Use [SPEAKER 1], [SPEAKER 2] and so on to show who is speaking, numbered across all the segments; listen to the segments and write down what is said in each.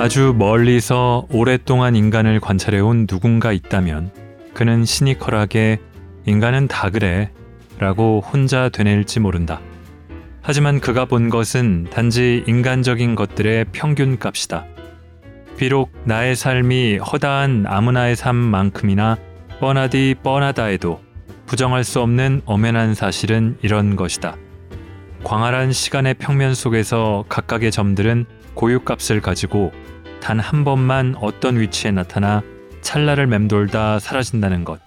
[SPEAKER 1] 아주 멀리서 오랫동안 인간을 관찰해온 누군가 있다면 그는 시니컬하게 인간은 다 그래 라고 혼자 되뇌일지 모른다. 하지만 그가 본 것은 단지 인간적인 것들의 평균 값이다. 비록 나의 삶이 허다한 아무나의 삶만큼이나 뻔하디 뻔하다 해도 부정할 수 없는 엄연한 사실은 이런 것이다. 광활한 시간의 평면 속에서 각각의 점들은 고유값을 가지고 단 한 번만 어떤 위치에 나타나 찰나를 맴돌다 사라진다는 것.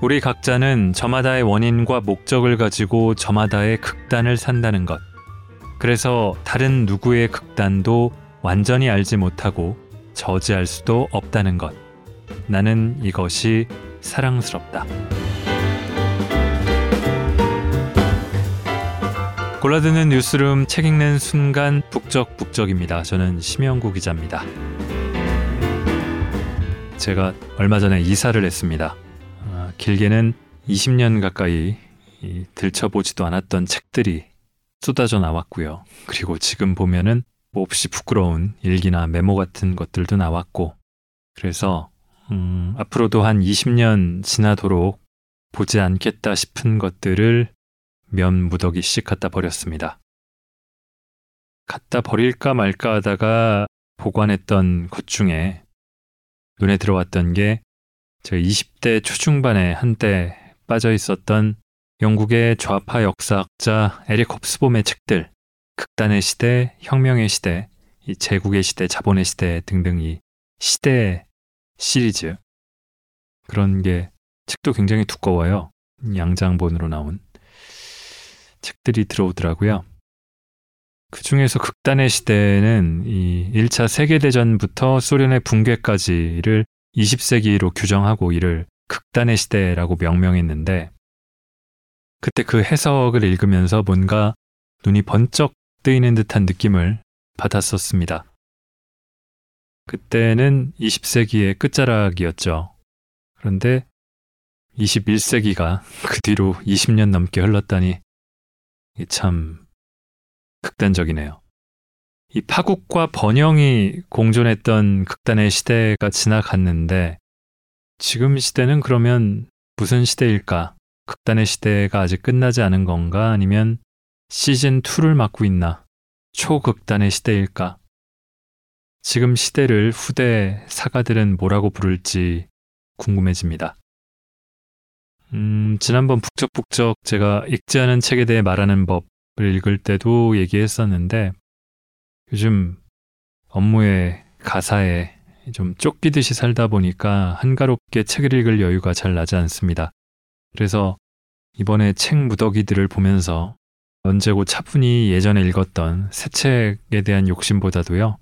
[SPEAKER 1] 우리 각자는 저마다의 원인과 목적을 가지고 저마다의 극단을 산다는 것. 그래서 다른 누구의 극단도 완전히 알지 못하고 저지할 수도 없다는 것. 나는 이것이 사랑스럽다. 골라드는 뉴스룸 책 읽는 순간 북적북적입니다. 저는 심영구 기자입니다. 제가 얼마 전에 이사를 했습니다. 아, 길게는 20년 가까이 들춰보지도 않았던 책들이 쏟아져 나왔고요. 그리고 지금 보면은 몹시 부끄러운 일기나 메모 같은 것들도 나왔고, 그래서 음, 앞으로도 한 20년 지나도록 보지 않겠다 싶은 것들을 면 무더기씩 갖다 버렸습니다. 갖다 버릴까 말까 하다가 보관했던 것 중에 눈에 들어왔던 게제 20대 초중반에 한때 빠져 있었던 영국의 좌파 역사학자 에릭 홉스봄의 책들, 극단의 시대, 혁명의 시대, 이 제국의 시대, 자본의 시대 등등 이 시대 시리즈 그런 게 책도 굉장히 두꺼워요. 양장본으로 나온 책들이 들어오더라고요. 그 중에서 극단의 시대는 이 1차 세계대전부터 소련의 붕괴까지를 20세기로 규정하고 이를 극단의 시대라고 명명했는데 그때 그 해석을 읽으면서 뭔가 눈이 번쩍 뜨이는 듯한 느낌을 받았었습니다. 그때는 20세기의 끝자락이었죠. 그런데 21세기가 그 뒤로 20년 넘게 흘렀다니 참 극단적이네요. 이 파국과 번영이 공존했던 극단의 시대가 지나갔는데 지금 시대는 그러면 무슨 시대일까? 극단의 시대가 아직 끝나지 않은 건가? 아니면 시즌 2를 맡고 있나? 초극단의 시대일까? 지금 시대를 후대 사가들은 뭐라고 부를지 궁금해집니다. 음, 지난번 북적북적 제가 읽지 않은 책에 대해 말하는 법을 읽을 때도 얘기했었는데 요즘 업무에 가사에 좀 쫓기듯이 살다 보니까 한가롭게 책을 읽을 여유가 잘 나지 않습니다. 그래서 이번에 책 무더기들을 보면서 언제고 차분히 예전에 읽었던 새 책에 대한 욕심보다도요,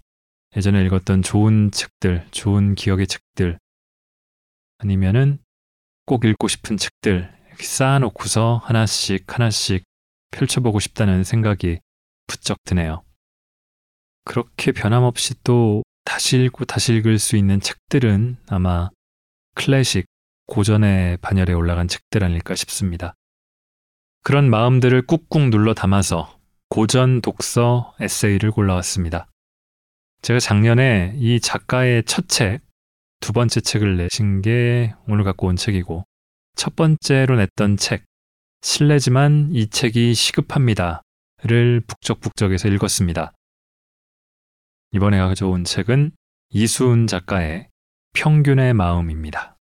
[SPEAKER 1] 예전에 읽었던 좋은 책들, 좋은 기억의 책들, 아니면은 꼭 읽고 싶은 책들 쌓아놓고서 하나씩 하나씩 펼쳐보고 싶다는 생각이 부쩍 드네요. 그렇게 변함없이 또 다시 읽고 다시 읽을 수 있는 책들은 아마 클래식, 고전의 반열에 올라간 책들 아닐까 싶습니다. 그런 마음들을 꾹꾹 눌러 담아서 고전 독서 에세이를 골라왔습니다. 제가 작년에 이 작가의 첫 책, 두 번째 책을 내신 게 오늘 갖고 온 책이고 첫 번째로 냈던 책 실례지만 이 책이 시급합니다를 북적북적에서 읽었습니다. 이번에 가져온 책은 이수은 작가의 평균의 마음입니다.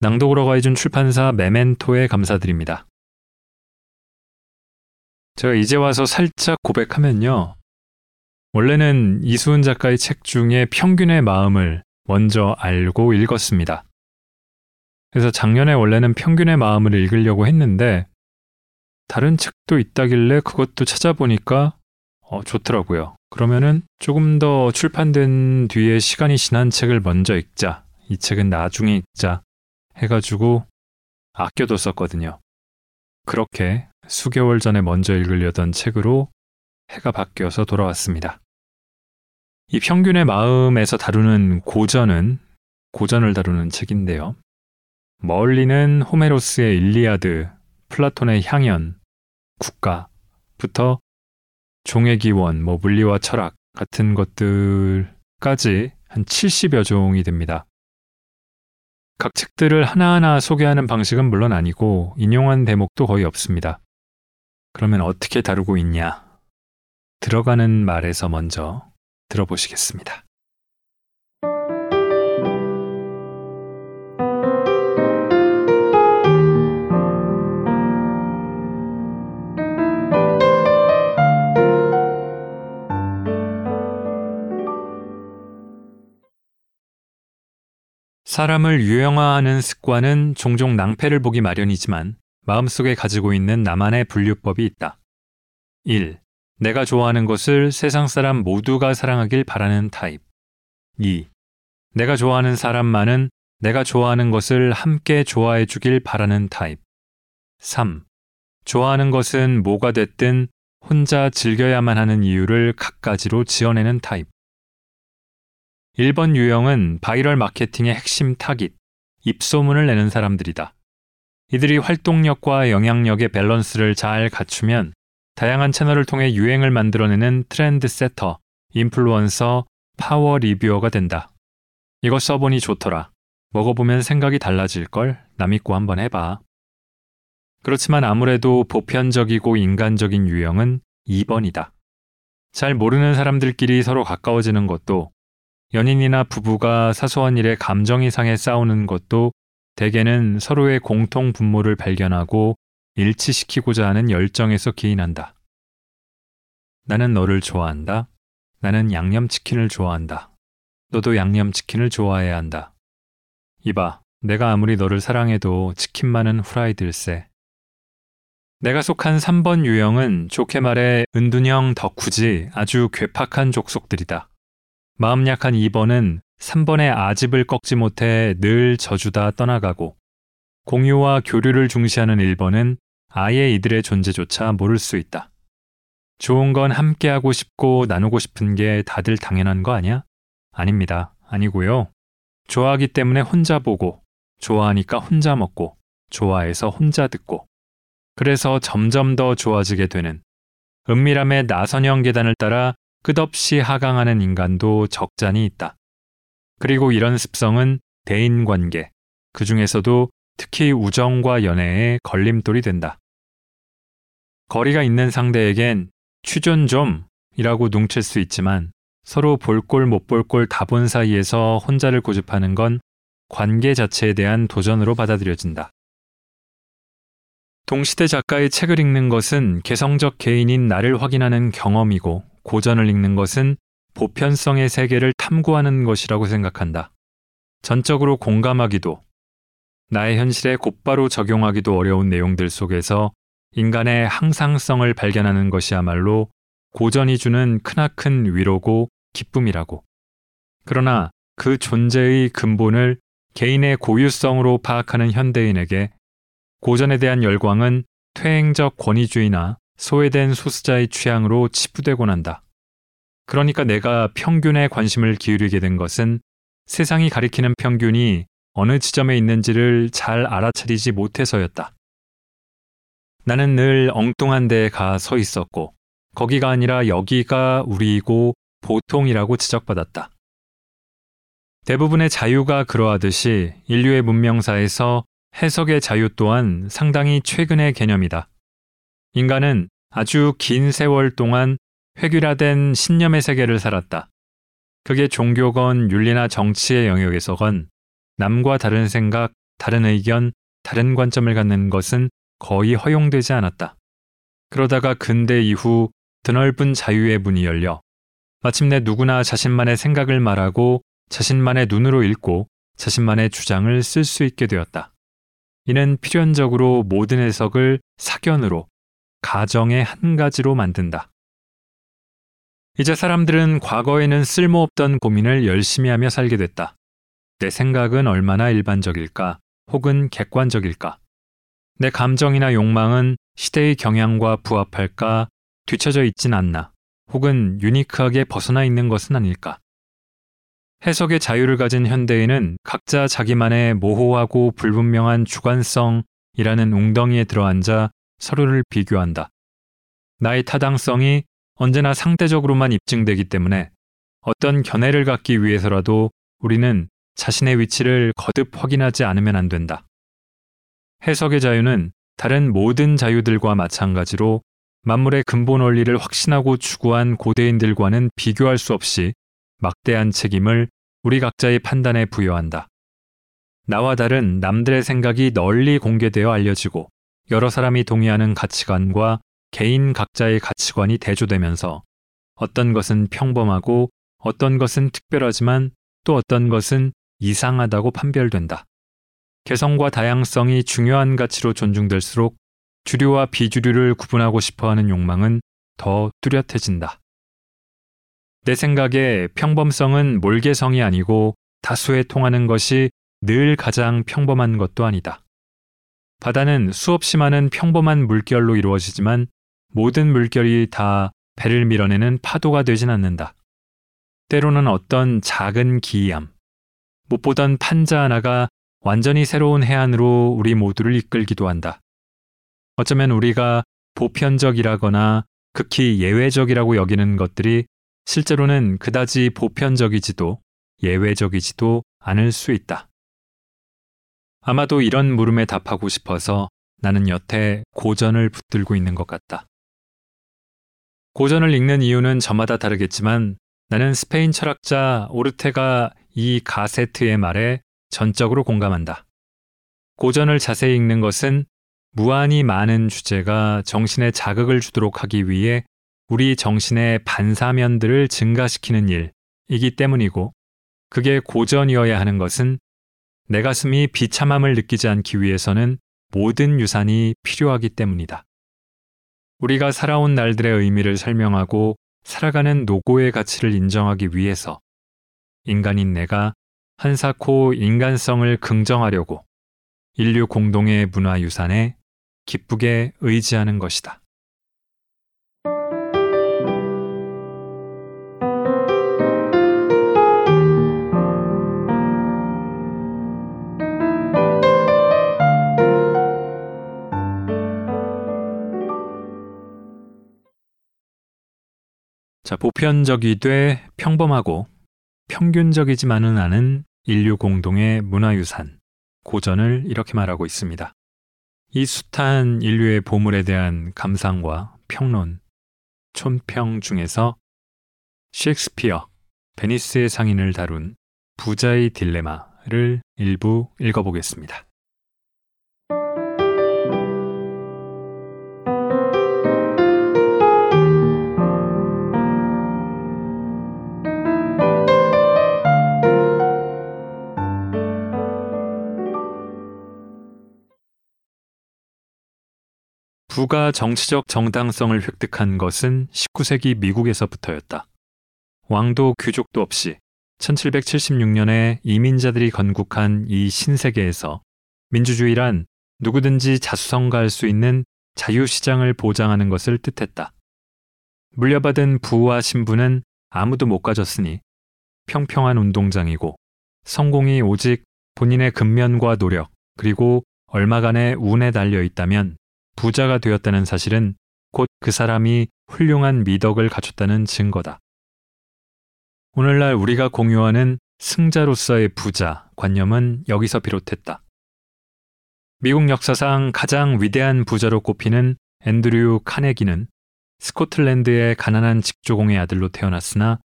[SPEAKER 1] 낭독을 허가해준 출판사 메멘토에 감사드립니다. 제가 이제 와서 살짝 고백하면요. 원래는 이수은 작가의 책 중에 평균의 마음을 먼저 알고 읽었습니다. 그래서 작년에 원래는 평균의 마음을 읽으려고 했는데 다른 책도 있다길래 그것도 찾아보니까 어, 좋더라고요. 그러면은 조금 더 출판된 뒤에 시간이 지난 책을 먼저 읽자. 이 책은 나중에 읽자. 해가지고 아껴뒀었거든요. 그렇게 수개월 전에 먼저 읽으려던 책으로 해가 바뀌어서 돌아왔습니다. 이 평균의 마음에서 다루는 고전은 고전을 다루는 책인데요. 멀리는 호메로스의 일리아드, 플라톤의 향연, 국가부터 종의 기원, 뭐 물리와 철학 같은 것들까지 한 70여 종이 됩니다. 각 책들을 하나하나 소개하는 방식은 물론 아니고 인용한 대목도 거의 없습니다. 그러면 어떻게 다루고 있냐? 들어가는 말에서 먼저 들어보시겠습니다. 사람을 유형화하는 습관은 종종 낭패를 보기 마련이지만 마음속에 가지고 있는 나만의 분류법이 있다. 1. 내가 좋아하는 것을 세상 사람 모두가 사랑하길 바라는 타입. 2. 내가 좋아하는 사람만은 내가 좋아하는 것을 함께 좋아해 주길 바라는 타입. 3. 좋아하는 것은 뭐가 됐든 혼자 즐겨야만 하는 이유를 갖가지로 지어내는 타입. 1번 유형은 바이럴 마케팅의 핵심 타깃, 입소문을 내는 사람들이다. 이들이 활동력과 영향력의 밸런스를 잘 갖추면 다양한 채널을 통해 유행을 만들어내는 트렌드 세터, 인플루언서, 파워 리뷰어가 된다. 이거 써보니 좋더라. 먹어보면 생각이 달라질걸? 나 믿고 한번 해봐. 그렇지만 아무래도 보편적이고 인간적인 유형은 2번이다. 잘 모르는 사람들끼리 서로 가까워지는 것도 연인이나 부부가 사소한 일에 감정 이 상해 싸우는 것도 대개는 서로의 공통 분모를 발견하고 일치시키고자 하는 열정에서 기인한다. 나는 너를 좋아한다. 나는 양념치킨을 좋아한다. 너도 양념치킨을 좋아해야 한다. 이봐, 내가 아무리 너를 사랑해도 치킨만은 후라이들세. 내가 속한 3번 유형은 좋게 말해 은둔형 덕후지 아주 괴팍한 족속들이다. 마음 약한 2번은 3번의 아집을 꺾지 못해 늘 저주다 떠나가고 공유와 교류를 중시하는 1번은 아예 이들의 존재조차 모를 수 있다. 좋은 건 함께하고 싶고 나누고 싶은 게 다들 당연한 거 아니야? 아닙니다. 아니고요. 좋아하기 때문에 혼자 보고, 좋아하니까 혼자 먹고, 좋아해서 혼자 듣고, 그래서 점점 더 좋아지게 되는 은밀함의 나선형 계단을 따라 끝없이 하강하는 인간도 적잖이 있다. 그리고 이런 습성은 대인 관계, 그 중에서도 특히 우정과 연애에 걸림돌이 된다. 거리가 있는 상대에겐 취존 좀 이라고 눈칠 수 있지만 서로 볼 꼴 못 볼 꼴 다 본 사이에서 혼자를 고집하는 건 관계 자체에 대한 도전으로 받아들여진다. 동시대 작가의 책을 읽는 것은 개성적 개인인 나를 확인하는 경험이고 고전을 읽는 것은 보편성의 세계를 탐구하는 것이라고 생각한다. 전적으로 공감하기도, 나의 현실에 곧바로 적용하기도 어려운 내용들 속에서 인간의 항상성을 발견하는 것이야말로 고전이 주는 크나큰 위로고 기쁨이라고. 그러나 그 존재의 근본을 개인의 고유성으로 파악하는 현대인에게 고전에 대한 열광은 퇴행적 권위주의나 소외된 소수자의 취향으로 치부되곤 한다. 그러니까 내가 평균에 관심을 기울이게 된 것은 세상이 가리키는 평균이 어느 지점에 있는지를 잘 알아차리지 못해서였다. 나는 늘 엉뚱한 데에 가 서 있었고, 거기가 아니라 여기가 우리이고 보통이라고 지적받았다. 대부분의 자유가 그러하듯이 인류의 문명사에서 해석의 자유 또한 상당히 최근의 개념이다. 인간은 아주 긴 세월 동안 획일화된 신념의 세계를 살았다. 그게 종교건 윤리나 정치의 영역에서건 남과 다른 생각, 다른 의견, 다른 관점을 갖는 것은 거의 허용되지 않았다. 그러다가 근대 이후 드넓은 자유의 문이 열려 마침내 누구나 자신만의 생각을 말하고 자신만의 눈으로 읽고 자신만의 주장을 쓸 수 있게 되었다. 이는 필연적으로 모든 해석을 사견으로 가정의 한 가지로 만든다. 이제 사람들은 과거에는 쓸모없던 고민을 열심히 하며 살게 됐다. 내 생각은 얼마나 일반적일까 혹은 객관적일까? 내 감정이나 욕망은 시대의 경향과 부합할까 뒤처져 있진 않나 혹은 유니크하게 벗어나 있는 것은 아닐까? 해석의 자유를 가진 현대인은 각자 자기만의 모호하고 불분명한 주관성이라는 웅덩이에 들어앉아 서로를 비교한다. 나의 타당성이 언제나 상대적으로만 입증되기 때문에 어떤 견해를 갖기 위해서라도 우리는 자신의 위치를 거듭 확인하지 않으면 안 된다. 해석의 자유는 다른 모든 자유들과 마찬가지로 만물의 근본 원리를 확신하고 추구한 고대인들과는 비교할 수 없이 막대한 책임을 우리 각자의 판단에 부여한다. 나와 다른 남들의 생각이 널리 공개되어 알려지고 여러 사람이 동의하는 가치관과 개인 각자의 가치관이 대조되면서 어떤 것은 평범하고 어떤 것은 특별하지만 또 어떤 것은 이상하다고 판별된다. 개성과 다양성이 중요한 가치로 존중될수록 주류와 비주류를 구분하고 싶어 하는 욕망은 더 뚜렷해진다. 내 생각에 평범성은 몰개성이 아니고 다수에 통하는 것이 늘 가장 평범한 것도 아니다. 바다는 수없이 많은 평범한 물결로 이루어지지만 모든 물결이 다 배를 밀어내는 파도가 되진 않는다. 때로는 어떤 작은 기이함, 못 보던 판자 하나가 완전히 새로운 해안으로 우리 모두를 이끌기도 한다. 어쩌면 우리가 보편적이라거나 극히 예외적이라고 여기는 것들이 실제로는 그다지 보편적이지도 예외적이지도 않을 수 있다. 아마도 이런 물음에 답하고 싶어서 나는 여태 고전을 붙들고 있는 것 같다. 고전을 읽는 이유는 저마다 다르겠지만 나는 스페인 철학자 오르테가 이 가세트의 말에 전적으로 공감한다. 고전을 자세히 읽는 것은 무한히 많은 주제가 정신에 자극을 주도록 하기 위해 우리 정신의 반사면들을 증가시키는 일이기 때문이고 그게 고전이어야 하는 것은 내 가슴이 비참함을 느끼지 않기 위해서는 모든 유산이 필요하기 때문이다. 우리가 살아온 날들의 의미를 설명하고 살아가는 노고의 가치를 인정하기 위해서 인간인 내가 한사코 인간성을 긍정하려고 인류 공동의 문화유산에 기쁘게 의지하는 것이다. 자, 보편적이되 평범하고 평균적이지만은 않은 인류 공동의 문화유산, 고전을 이렇게 말하고 있습니다. 이 숱한 인류의 보물에 대한 감상과 평론, 촌평 중에서 셰익스피어, 베니스의 상인을 다룬 부자의 딜레마를 일부 읽어보겠습니다. 부가 정치적 정당성을 획득한 것은 19세기 미국에서부터였다. 왕도 귀족도 없이 1776년에 이민자들이 건국한 이 신세계에서 민주주의란 누구든지 자수성가할 수 있는 자유시장을 보장하는 것을 뜻했다. 물려받은 부와 신부는 아무도 못 가졌으니 평평한 운동장이고 성공이 오직 본인의 근면과 노력 그리고 얼마간의 운에 달려 있다면 부자가 되었다는 사실은 곧 그 사람이 훌륭한 미덕을 갖췄다는 증거다. 오늘날 우리가 공유하는 승자로서의 부자 관념은 여기서 비롯했다. 미국 역사상 가장 위대한 부자로 꼽히는 앤드류 카네기는 스코틀랜드의 가난한 직조공의 아들로 태어났으나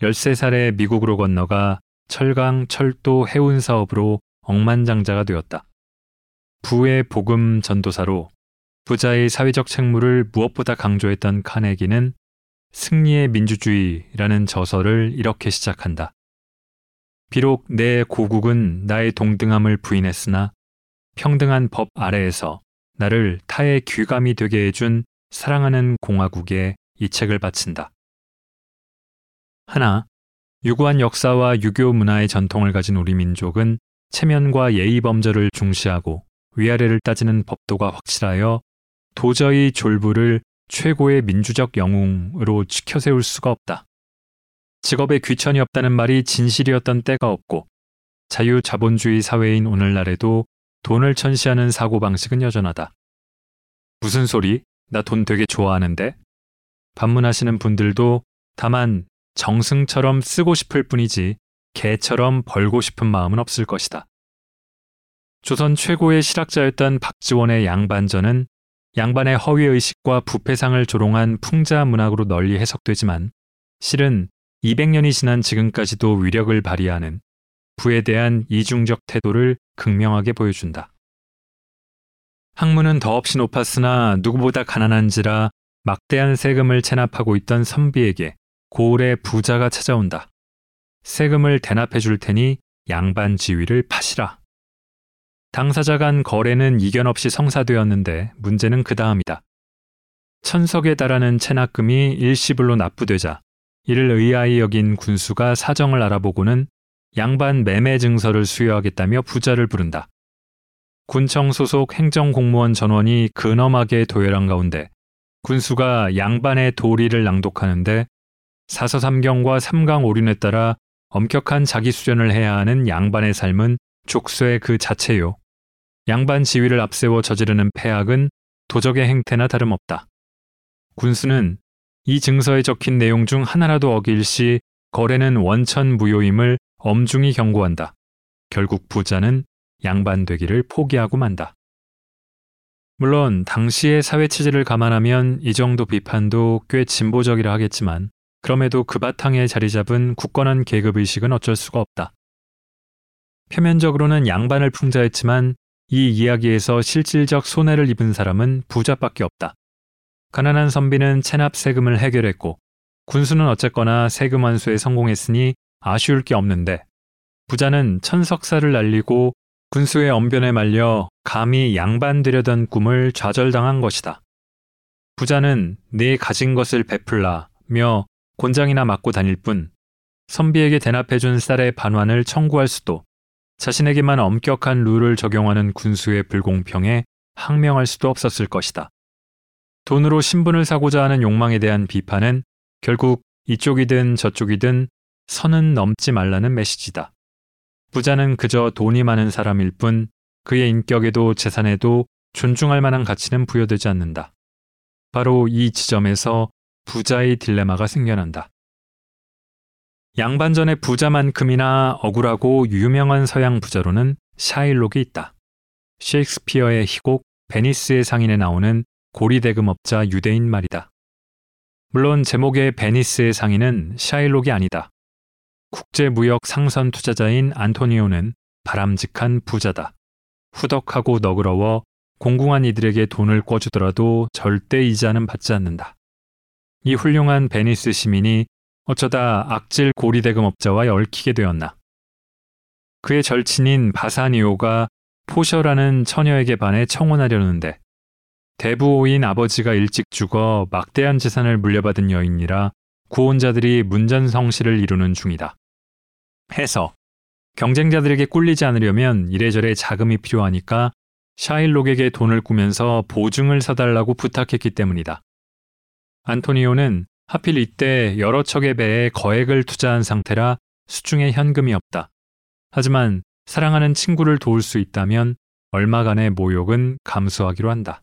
[SPEAKER 1] 13살에 미국으로 건너가 철강, 철도, 해운 사업으로 억만장자가 되었다. 부의 복음 전도사로 부자의 사회적 책무를 무엇보다 강조했던 카네기는 승리의 민주주의라는 저서를 이렇게 시작한다. 비록 내 고국은 나의 동등함을 부인했으나 평등한 법 아래에서 나를 타의 귀감이 되게 해준 사랑하는 공화국에 이 책을 바친다. 하나, 유구한 역사와 유교 문화의 전통을 가진 우리 민족은 체면과 예의 범절을 중시하고 위아래를 따지는 법도가 확실하여 도저히 졸부를 최고의 민주적 영웅으로 지켜세울 수가 없다. 직업에 귀천이 없다는 말이 진실이었던 때가 없고 자유자본주의 사회인 오늘날에도 돈을 천시하는 사고방식은 여전하다. 무슨 소리? 나 돈 되게 좋아하는데? 반문하시는 분들도 다만 정승처럼 쓰고 싶을 뿐이지 개처럼 벌고 싶은 마음은 없을 것이다. 조선 최고의 실학자였던 박지원의 양반전은 양반의 허위의식과 부패상을 조롱한 풍자 문학으로 널리 해석되지만 실은 200년이 지난 지금까지도 위력을 발휘하는 부에 대한 이중적 태도를 극명하게 보여준다. 학문은 더없이 높았으나 누구보다 가난한지라 막대한 세금을 체납하고 있던 선비에게 고을의 부자가 찾아온다. 세금을 대납해 줄 테니 양반 지위를 파시라. 당사자 간 거래는 이견 없이 성사되었는데 문제는 그 다음이다. 천석에 달하는 체납금이 일시불로 납부되자 이를 의아히 여긴 군수가 사정을 알아보고는 양반 매매 증서를 수여하겠다며 부자를 부른다. 군청 소속 행정공무원 전원이 근엄하게 도열한 가운데 군수가 양반의 도리를 낭독하는데 사서삼경과 삼강 오륜에 따라 엄격한 자기 수련을 해야 하는 양반의 삶은 족쇄 그 자체요. 양반 지위를 앞세워 저지르는 폐악은 도적의 행태나 다름없다. 군수는 이 증서에 적힌 내용 중 하나라도 어길 시 거래는 원천 무효임을 엄중히 경고한다. 결국 부자는 양반 되기를 포기하고 만다. 물론 당시의 사회 체제를 감안하면 이 정도 비판도 꽤 진보적이라 하겠지만 그럼에도 그 바탕에 자리 잡은 굳건한 계급 의식은 어쩔 수가 없다. 표면적으로는 양반을 풍자했지만 이 이야기에서 실질적 손해를 입은 사람은 부자밖에 없다. 가난한 선비는 체납 세금을 해결했고 군수는 어쨌거나 세금 완수에 성공했으니 아쉬울 게 없는데 부자는 천석사를 날리고 군수의 언변에 말려 감히 양반되려던 꿈을 좌절당한 것이다. 부자는 내 가진 것을 베풀라며 곤장이나 맞고 다닐 뿐 선비에게 대납해준 쌀의 반환을 청구할 수도 자신에게만 엄격한 룰을 적용하는 군수의 불공평에 항명할 수도 없었을 것이다. 돈으로 신분을 사고자 하는 욕망에 대한 비판은 결국 이쪽이든 저쪽이든 선은 넘지 말라는 메시지다. 부자는 그저 돈이 많은 사람일 뿐 그의 인격에도 재산에도 존중할 만한 가치는 부여되지 않는다. 바로 이 지점에서 부자의 딜레마가 생겨난다. 양반전의 부자만큼이나 억울하고 유명한 서양 부자로는 샤일록이 있다. 셰익스피어의 희곡 베니스의 상인에 나오는 고리대금업자 유대인 말이다. 물론 제목의 베니스의 상인은 샤일록이 아니다. 국제무역 상선 투자자인 안토니오는 바람직한 부자다. 후덕하고 너그러워 곤궁한 이들에게 돈을 꿔주더라도 절대 이자는 받지 않는다. 이 훌륭한 베니스 시민이 어쩌다 악질 고리대금업자와 얽히게 되었나. 그의 절친인 바사니오가 포셔라는 처녀에게 반해 청혼하려는데 대부호인 아버지가 일찍 죽어 막대한 재산을 물려받은 여인이라 구혼자들이 문전성시를 이루는 중이다. 해서 경쟁자들에게 꿀리지 않으려면 이래저래 자금이 필요하니까 샤일록에게 돈을 꾸면서 보증을 사달라고 부탁했기 때문이다. 안토니오는 하필 이때 여러 척의 배에 거액을 투자한 상태라 수중에 현금이 없다. 하지만 사랑하는 친구를 도울 수 있다면 얼마간의 모욕은 감수하기로 한다.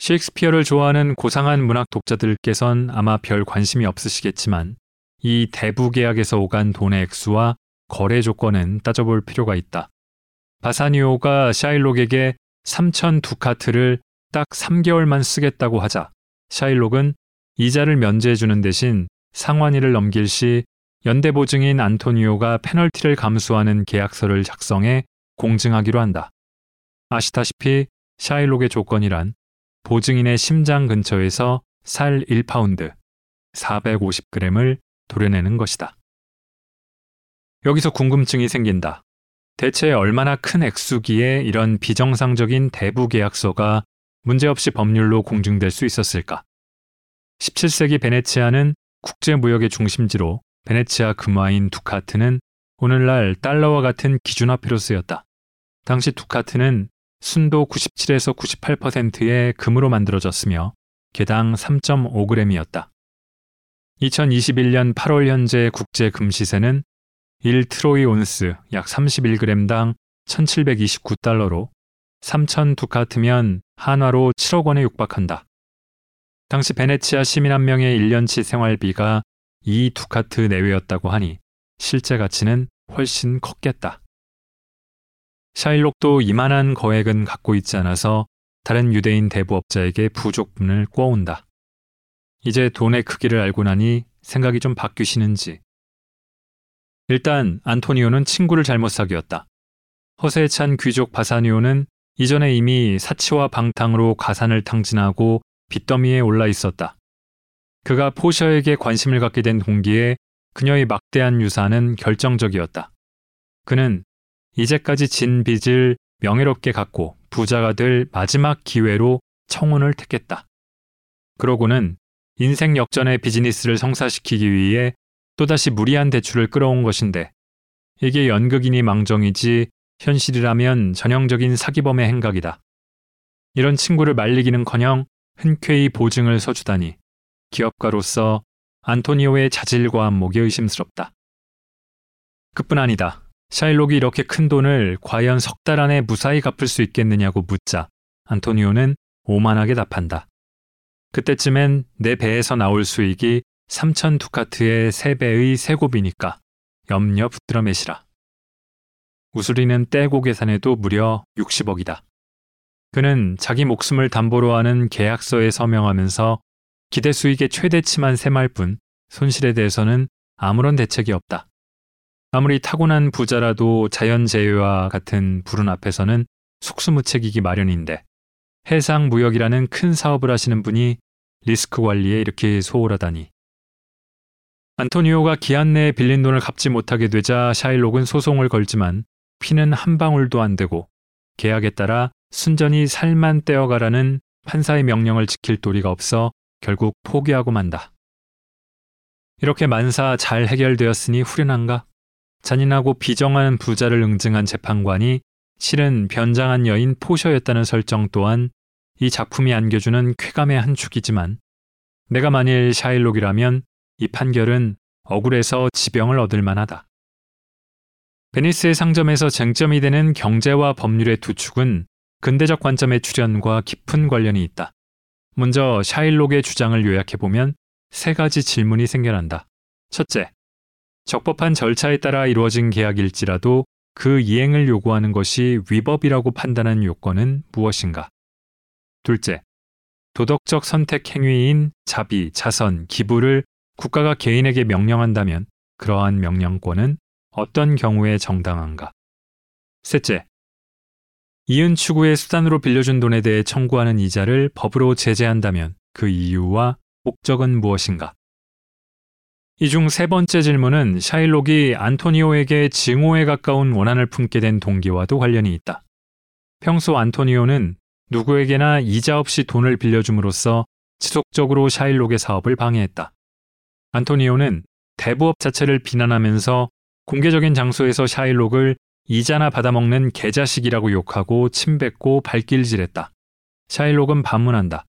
[SPEAKER 1] 셰익스피어를 좋아하는 고상한 문학 독자들께선 아마 별 관심이 없으시겠지만 이 대부 계약에서 오간 돈의 액수와 거래 조건은 따져볼 필요가 있다. 바사니오가 샤일록에게 3천 두카트를 딱 3개월만 쓰겠다고 하자 샤일록은 이자를 면제해주는 대신 상환일을 넘길 시 연대보증인 안토니오가 페널티를 감수하는 계약서를 작성해 공증하기로 한다. 아시다시피 샤일록의 조건이란 보증인의 심장 근처에서 살 1파운드, 450g을 도려내는 것이다. 여기서 궁금증이 생긴다. 대체 얼마나 큰 액수기에 이런 비정상적인 대부 계약서가 문제없이 법률로 공증될 수 있었을까? 17세기 베네치아는 국제무역의 중심지로 베네치아 금화인 두카트는 오늘날 달러와 같은 기준화표로 쓰였다. 당시 두카트는 순도 97에서 98%의 금으로 만들어졌으며 개당 3.5g이었다. 2021년 8월 현재 국제 금 시세는 1 트로이 온스 약 31g당 1729달러로 3천 두카트면 한화로 7억 원에 육박한다. 당시 베네치아 시민 한 명의 1년치 생활비가 이 두카트 내외였다고 하니 실제 가치는 훨씬 컸겠다. 샤일록도 이만한 거액은 갖고 있지 않아서 다른 유대인 대부업자에게 부족분을 꿔온다. 이제 돈의 크기를 알고 나니 생각이 좀 바뀌시는지. 일단 안토니오는 친구를 잘못 사귀었다. 허세에 찬 귀족 바사니오는 이전에 이미 사치와 방탕으로 가산을 탕진하고 빚더미에 올라 있었다. 그가 포셔에게 관심을 갖게 된 동기에 그녀의 막대한 유산은 결정적이었다. 그는 이제까지 진 빚을 명예롭게 갚고 부자가 될 마지막 기회로 청혼을 택했다. 그러고는 인생 역전의 비즈니스를 성사시키기 위해 또다시 무리한 대출을 끌어온 것인데 이게 연극이니 망정이지 현실이라면 전형적인 사기범의 행각이다. 이런 친구를 말리기는커녕 흔쾌히 보증을 서주다니 기업가로서 안토니오의 자질과 안목이 의심스럽다. 그뿐 아니다. 샤일록이 이렇게 큰 돈을 과연 석 달 안에 무사히 갚을 수 있겠느냐고 묻자 안토니오는 오만하게 답한다. 그때쯤엔 내 배에서 나올 수익이 3천 두카트의 3배의 세곱이니까 염려 붙들어 매시라. 우수리는 떼고 계산해도 무려 60억이다. 그는 자기 목숨을 담보로 하는 계약서에 서명하면서 기대 수익의 최대치만 세말 뿐 손실에 대해서는 아무런 대책이 없다. 아무리 타고난 부자라도 자연재해와 같은 불운 앞에서는 속수무책이기 마련인데 해상 무역이라는 큰 사업을 하시는 분이 리스크 관리에 이렇게 소홀하다니. 안토니오가 기한 내에 빌린 돈을 갚지 못하게 되자 샤일록은 소송을 걸지만 피는 한 방울도 안 되고 계약에 따라 순전히 살만 떼어가라는 판사의 명령을 지킬 도리가 없어 결국 포기하고 만다. 이렇게 만사 잘 해결되었으니 후련한가? 잔인하고 비정한 부자를 응징한 재판관이 실은 변장한 여인 포셔였다는 설정 또한 이 작품이 안겨주는 쾌감의 한 축이지만 내가 만일 샤일록이라면 이 판결은 억울해서 지병을 얻을 만하다. 베니스의 상점에서 쟁점이 되는 경제와 법률의 두 축은 근대적 관점의 출현과 깊은 관련이 있다. 먼저 샤일록의 주장을 요약해보면 세 가지 질문이 생겨난다. 첫째, 적법한 절차에 따라 이루어진 계약일지라도 그 이행을 요구하는 것이 위법이라고 판단한 요건은 무엇인가? 둘째, 도덕적 선택 행위인 자비, 자선, 기부를 국가가 개인에게 명령한다면 그러한 명령권은 어떤 경우에 정당한가? 셋째, 이은 추구의 수단으로 빌려준 돈에 대해 청구하는 이자를 법으로 제재한다면 그 이유와 목적은 무엇인가? 이 중 세 번째 질문은 샤일록이 안토니오에게 증오에 가까운 원한을 품게 된 동기와도 관련이 있다. 평소 안토니오는 누구에게나 이자 없이 돈을 빌려줌으로써 지속적으로 샤일록의 사업을 방해했다. 안토니오는 대부업 자체를 비난하면서 공개적인 장소에서 샤일록을 이자나 받아먹는 개자식이라고 욕하고 침뱉고 발길질했다. 샤일록은 반문한다.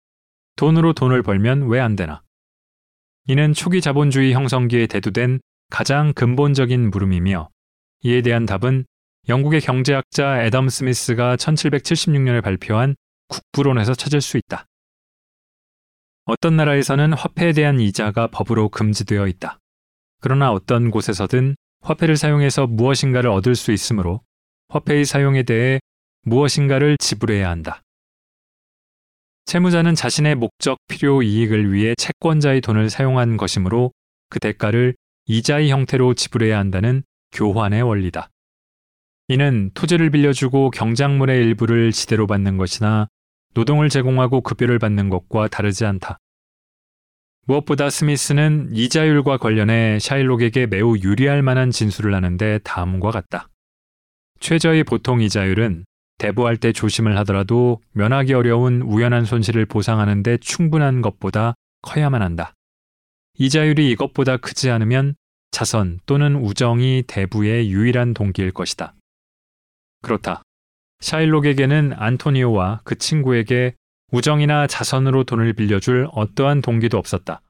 [SPEAKER 1] 돈으로 돈을 벌면 왜 안 되나? 이는 초기 자본주의 형성기에 대두된 가장 근본적인 물음이며 이에 대한 답은 영국의 경제학자 애덤 스미스가 1776년에 발표한 국부론에서 찾을 수 있다. 어떤 나라에서는 화폐에 대한 이자가 법으로 금지되어 있다. 그러나 어떤 곳에서든 화폐를 사용해서 무엇인가를 얻을 수 있으므로 화폐의 사용에 대해 무엇인가를 지불해야 한다. 채무자는 자신의 목적, 필요, 이익을 위해 채권자의 돈을 사용한 것이므로 그 대가를 이자의 형태로 지불해야 한다는 교환의 원리다. 이는 토지를 빌려주고 경작물의 일부를 지대로 받는 것이나 노동을 제공하고 급여를 받는 것과 다르지 않다. 무엇보다 스미스는 이자율과 관련해 샤일록에게 매우 유리할 만한 진술을 하는데 다음과 같다. 최저의 보통 이자율은 대부할 때 조심을 하더라도 면하기 어려운 우연한 손실을 보상하는데 충분한 것보다 커야만 한다. 이자율이 이것보다 크지 않으면 자선 또는 우정이 대부의 유일한 동기일 것이다. 그렇다. 샤일록에게는 안토니오와 그 친구에게 우정이나 자선으로 돈을 빌려줄 어떠한 동기도 없었다.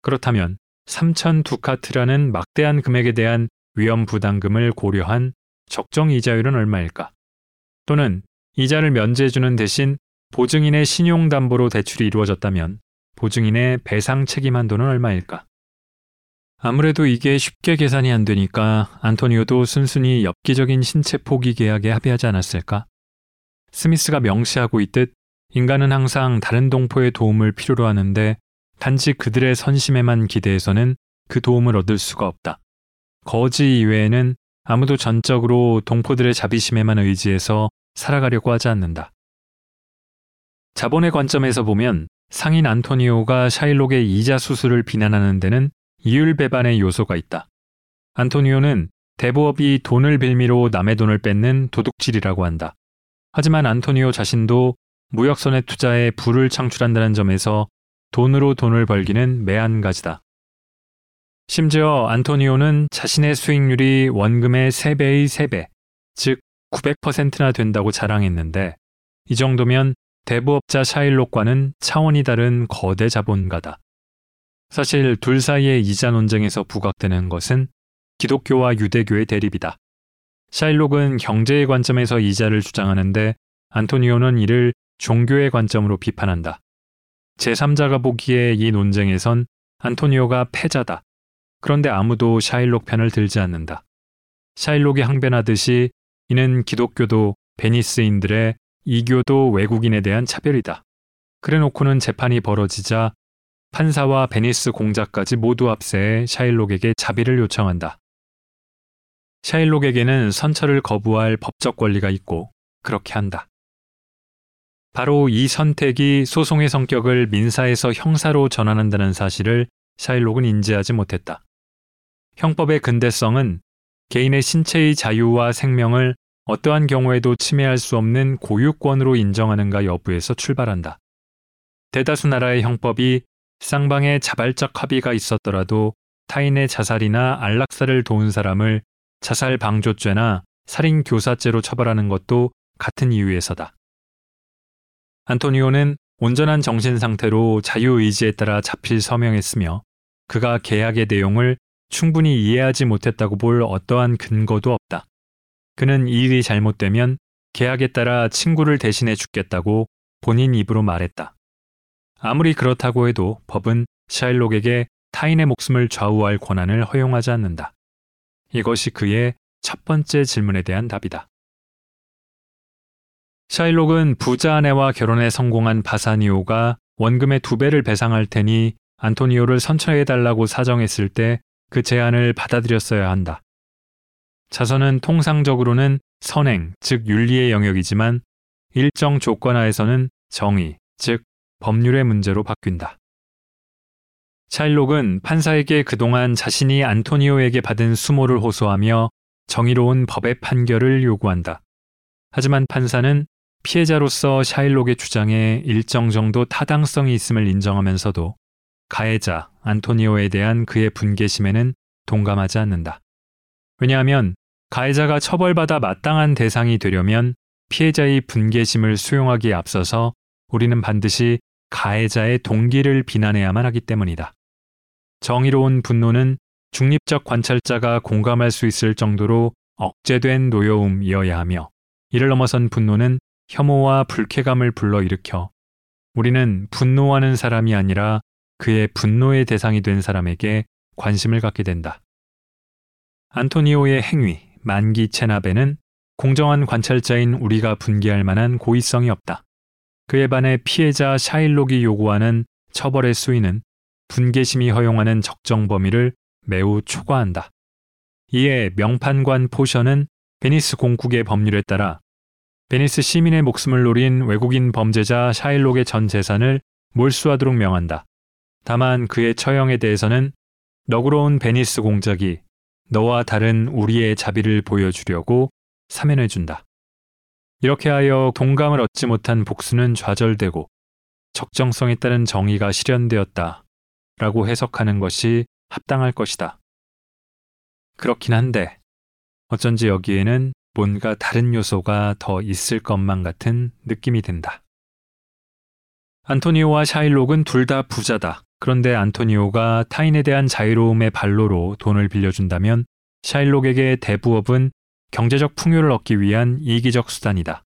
[SPEAKER 1] 그렇다면 3천 두카트라는 막대한 금액에 대한 위험 부담금을 고려한 적정 이자율은 얼마일까? 또는 이자를 면제해주는 대신 보증인의 신용담보로 대출이 이루어졌다면 보증인의 배상 책임 한도는 얼마일까? 아무래도 이게 쉽게 계산이 안 되니까 안토니오도 순순히 엽기적인 신체 포기 계약에 합의하지 않았을까? 스미스가 명시하고 있듯 인간은 항상 다른 동포의 도움을 필요로 하는데 단지 그들의 선심에만 기대해서는 그 도움을 얻을 수가 없다. 거지 이외에는 아무도 전적으로 동포들의 자비심에만 의지해서 살아가려고 하지 않는다. 자본의 관점에서 보면 상인 안토니오가 샤일록의 이자 수수를 비난하는 데는 이율 배반의 요소가 있다. 안토니오는 대부업이 돈을 빌미로 남의 돈을 뺏는 도둑질이라고 한다. 하지만 안토니오 자신도 무역선의 투자에 부를 창출한다는 점에서 돈으로 돈을 벌기는 매한가지다. 심지어 안토니오는 자신의 수익률이 원금의 3배의 3배, 즉 900%나 된다고 자랑했는데 이 정도면 대부업자 샤일록과는 차원이 다른 거대 자본가다. 사실 둘 사이의 이자 논쟁에서 부각되는 것은 기독교와 유대교의 대립이다. 샤일록은 경제의 관점에서 이자를 주장하는데 안토니오는 이를 종교의 관점으로 비판한다. 제3자가 보기에 이 논쟁에선 안토니오가 패자다. 그런데 아무도 샤일록 편을 들지 않는다. 샤일록이 항변하듯이 이는 기독교도 베니스인들의 이교도 외국인에 대한 차별이다. 그래놓고는 재판이 벌어지자 판사와 베니스 공작까지 모두 합세해 샤일록에게 자비를 요청한다. 샤일록에게는 선처를 거부할 법적 권리가 있고 그렇게 한다. 바로 이 선택이 소송의 성격을 민사에서 형사로 전환한다는 사실을 샤일록은 인지하지 못했다. 형법의 근대성은 개인의 신체의 자유와 생명을 어떠한 경우에도 침해할 수 없는 고유권으로 인정하는가 여부에서 출발한다. 대다수 나라의 형법이 쌍방의 자발적 합의가 있었더라도 타인의 자살이나 안락사를 도운 사람을 자살 방조죄나 살인 교사죄로 처벌하는 것도 같은 이유에서다. 안토니오는 온전한 정신 상태로 자유의지에 따라 자필 서명했으며 그가 계약의 내용을 충분히 이해하지 못했다고 볼 어떠한 근거도 없다. 그는 이 일이 잘못되면 계약에 따라 친구를 대신해 죽겠다고 본인 입으로 말했다. 아무리 그렇다고 해도 법은 샤일록에게 타인의 목숨을 좌우할 권한을 허용하지 않는다. 이것이 그의 첫 번째 질문에 대한 답이다. 샤일록은 부자 아내와 결혼에 성공한 바사니오가 원금의 두 배를 배상할 테니 안토니오를 선처해달라고 사정했을 때 그 제안을 받아들였어야 한다. 자선은 통상적으로는 선행, 즉 윤리의 영역이지만 일정 조건 하에서는 정의, 즉 법률의 문제로 바뀐다. 샤일록은 판사에게 그동안 자신이 안토니오에게 받은 수모를 호소하며 정의로운 법의 판결을 요구한다. 하지만 판사는 피해자로서 샤일록의 주장에 일정 정도 타당성이 있음을 인정하면서도 가해자 안토니오에 대한 그의 분개심에는 동감하지 않는다. 왜냐하면 가해자가 처벌받아 마땅한 대상이 되려면 피해자의 분개심을 수용하기에 앞서서 우리는 반드시 가해자의 동기를 비난해야만 하기 때문이다. 정의로운 분노는 중립적 관찰자가 공감할 수 있을 정도로 억제된 노여움이어야 하며 이를 넘어선 분노는 혐오와 불쾌감을 불러일으켜 우리는 분노하는 사람이 아니라 그의 분노의 대상이 된 사람에게 관심을 갖게 된다. 안토니오의 행위, 만기 체납에는 공정한 관찰자인 우리가 분개할 만한 고의성이 없다. 그에 반해 피해자 샤일록이 요구하는 처벌의 수위는 분개심이 허용하는 적정 범위를 매우 초과한다. 이에 명판관 포션은 베니스 공국의 법률에 따라 베니스 시민의 목숨을 노린 외국인 범죄자 샤일록의 전 재산을 몰수하도록 명한다. 다만 그의 처형에 대해서는 너그러운 베니스 공작이 너와 다른 우리의 자비를 보여주려고 사면해준다. 이렇게 하여 동감을 얻지 못한 복수는 좌절되고 적정성에 따른 정의가 실현되었다. 라고 해석하는 것이 합당할 것이다. 그렇긴 한데 어쩐지 여기에는 뭔가 다른 요소가 더 있을 것만 같은 느낌이 든다. 안토니오와 샤일록은 둘 다 부자다. 그런데 안토니오가 타인에 대한 자유로움의 발로로 돈을 빌려준다면 샤일록에게 대부업은 경제적 풍요를 얻기 위한 이기적 수단이다.